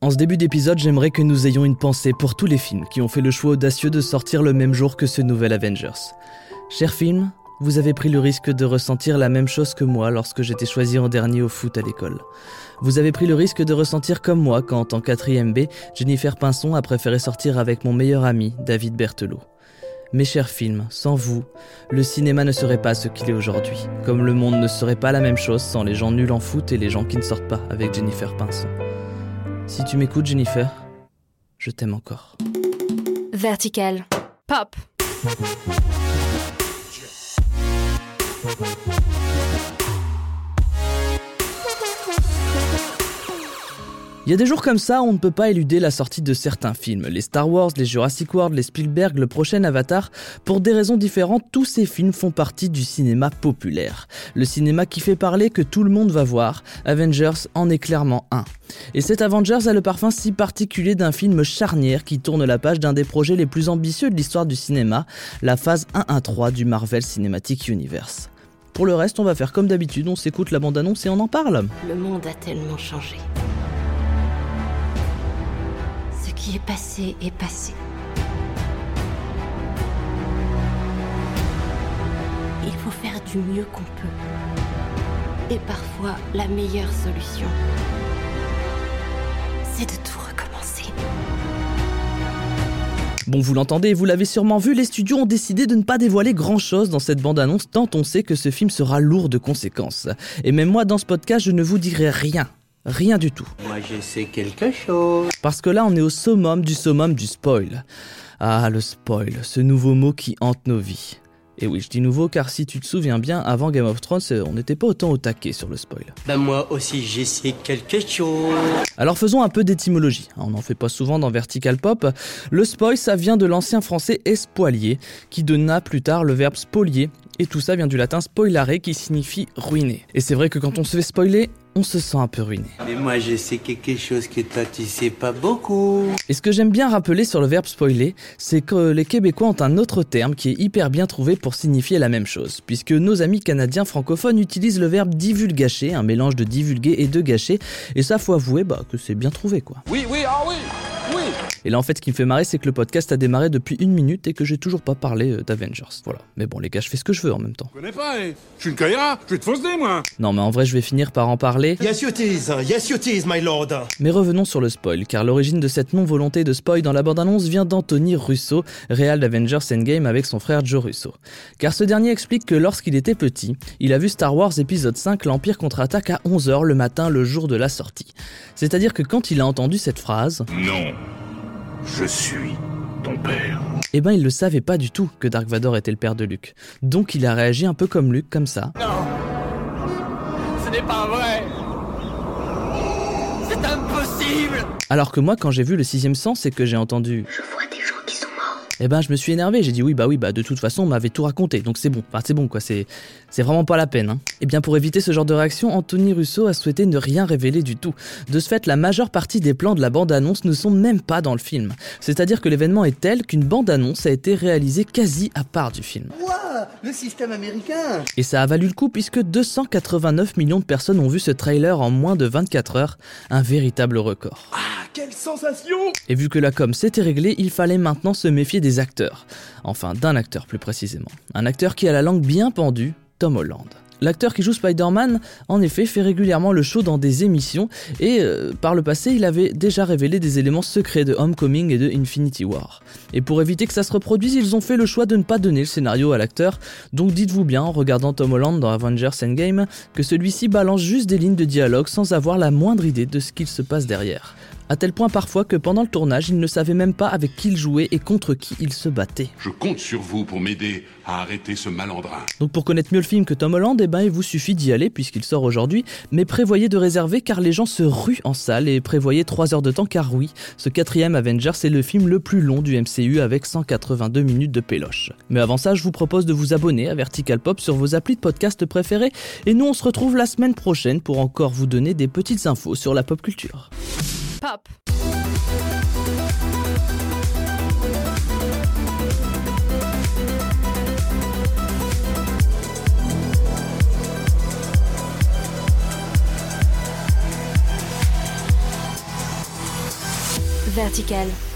En ce début d'épisode, j'aimerais que nous ayons une pensée pour tous les films qui ont fait le choix audacieux de sortir le même jour que ce nouvel Avengers. Cher film, vous avez pris le risque de ressentir la même chose que moi lorsque j'étais choisi en dernier au foot à l'école. Vous avez pris le risque de ressentir comme moi quand, en 4ème B, Jennifer Pinson a préféré sortir avec mon meilleur ami, David Berthelot. Mes chers films, sans vous, le cinéma ne serait pas ce qu'il est aujourd'hui, comme le monde ne serait pas la même chose sans les gens nuls en foot et les gens qui ne sortent pas avec Jennifer Pinson. Si tu m'écoutes, Jennifer, je t'aime encore. Vertical. Pop. Il y a des jours comme ça, on ne peut pas éluder la sortie de certains films. Les Star Wars, les Jurassic World, les Spielberg, le prochain Avatar. Pour des raisons différentes, tous ces films font partie du cinéma populaire. Le cinéma qui fait parler, que tout le monde va voir. Avengers en est clairement un. Et cet Avengers a le parfum si particulier d'un film charnière qui tourne la page d'un des projets les plus ambitieux de l'histoire du cinéma, la phase 1-1-3 du Marvel Cinematic Universe. Pour le reste, on va faire comme d'habitude, on s'écoute la bande-annonce et on en parle. Le monde a tellement changé. Qui est passé est passé. Il faut faire du mieux qu'on peut. Et parfois, la meilleure solution, c'est de tout recommencer. Bon, vous l'entendez, vous l'avez sûrement vu, les studios ont décidé de ne pas dévoiler grand chose dans cette bande-annonce tant on sait que ce film sera lourd de conséquences. Et même moi, dans ce podcast, je ne vous dirai rien. Rien du tout. Moi, je sais quelque chose. Parce que là, on est au summum du summum du spoil. Ah, le spoil, ce nouveau mot qui hante nos vies. Et oui, je dis nouveau car si tu te souviens bien, avant Game of Thrones, on n'était pas autant au taquet sur le spoil. Ben moi aussi, je sais quelque chose. Alors faisons un peu d'étymologie. On n'en fait pas souvent dans Vertical Pop. Le spoil, ça vient de l'ancien français espoilier, qui donna plus tard le verbe spolier, et tout ça vient du latin spoilare qui signifie ruiner. Et c'est vrai que quand on se fait spoiler, on se sent un peu ruiné. Mais moi, je sais quelque chose que toi, tu sais pas beaucoup. Et ce que j'aime bien rappeler sur le verbe spoiler, c'est que les Québécois ont un autre terme qui est hyper bien trouvé pour signifier la même chose, puisque nos amis canadiens francophones utilisent le verbe divulgacher, un mélange de divulguer et de gâcher, et ça faut avouer bah, que c'est bien trouvé quoi. Oui, oui, ah oui, oui. Et là en fait ce qui me fait marrer c'est que le podcast a démarré depuis une minute et que j'ai toujours pas parlé euh, d'Avengers. Voilà. Mais bon les gars je fais ce que je veux en même temps. Je connais pas, eh. je suis une je vais te fausser moi. Non mais en vrai je vais finir par en parler. Yes, you tease. Yes, you tease, my lord. Mais revenons sur le spoil, car l'origine de cette non-volonté de spoil dans la bande-annonce vient d'Anthony Russo, réal d'Avengers Endgame avec son frère Joe Russo. Car ce dernier explique que lorsqu'il était petit, il a vu Star Wars épisode 5 l'Empire contre-attaque à 11h le matin le jour de la sortie. C'est-à-dire que quand il a entendu cette phrase, Non, je suis ton père. eh ben il le savait pas du tout que Dark Vador était le père de Luke. Donc il a réagi un peu comme Luke, comme ça. Ce n'est pas vrai. C'est impossible. Alors que moi, quand j'ai vu le sixième sens et que j'ai entendu Je vois des gens qui sont morts. Eh ben, je me suis énervé. J'ai dit oui, bah oui, bah de toute façon, on m'avait tout raconté, donc c'est bon. Enfin, c'est bon, quoi. C'est, c'est vraiment pas la peine. Hein. Eh bien, pour éviter ce genre de réaction, Anthony Russo a souhaité ne rien révéler du tout. De ce fait, la majeure partie des plans de la bande-annonce ne sont même pas dans le film. C'est-à-dire que l'événement est tel qu'une bande-annonce a été réalisée quasi à part du film. Le système américain. Et ça a valu le coup puisque 289 millions de personnes ont vu ce trailer en moins de 24 heures, un véritable record. Ah, quelle sensation Et vu que la com s'était réglée, il fallait maintenant se méfier des acteurs. Enfin, d'un acteur plus précisément. Un acteur qui a la langue bien pendue, Tom Holland. L'acteur qui joue Spider-Man, en effet, fait régulièrement le show dans des émissions et euh, par le passé, il avait déjà révélé des éléments secrets de Homecoming et de Infinity War. Et pour éviter que ça se reproduise, ils ont fait le choix de ne pas donner le scénario à l'acteur. Donc dites-vous bien, en regardant Tom Holland dans Avengers Endgame, que celui-ci balance juste des lignes de dialogue sans avoir la moindre idée de ce qu'il se passe derrière. À tel point parfois que pendant le tournage, il ne savait même pas avec qui il jouait et contre qui il se battait. Je compte sur vous pour m'aider à arrêter ce malandrin. Donc pour connaître mieux le film que Tom Holland, eh ben il vous suffit d'y aller puisqu'il sort aujourd'hui, mais prévoyez de réserver car les gens se ruent en salle et prévoyez 3 heures de temps car oui, ce quatrième Avengers c'est le film le plus long du MCU avec 182 minutes de péloche. Mais avant ça, je vous propose de vous abonner à Vertical Pop sur vos applis de podcast préférés et nous on se retrouve la semaine prochaine pour encore vous donner des petites infos sur la pop culture. Pop. Vertical.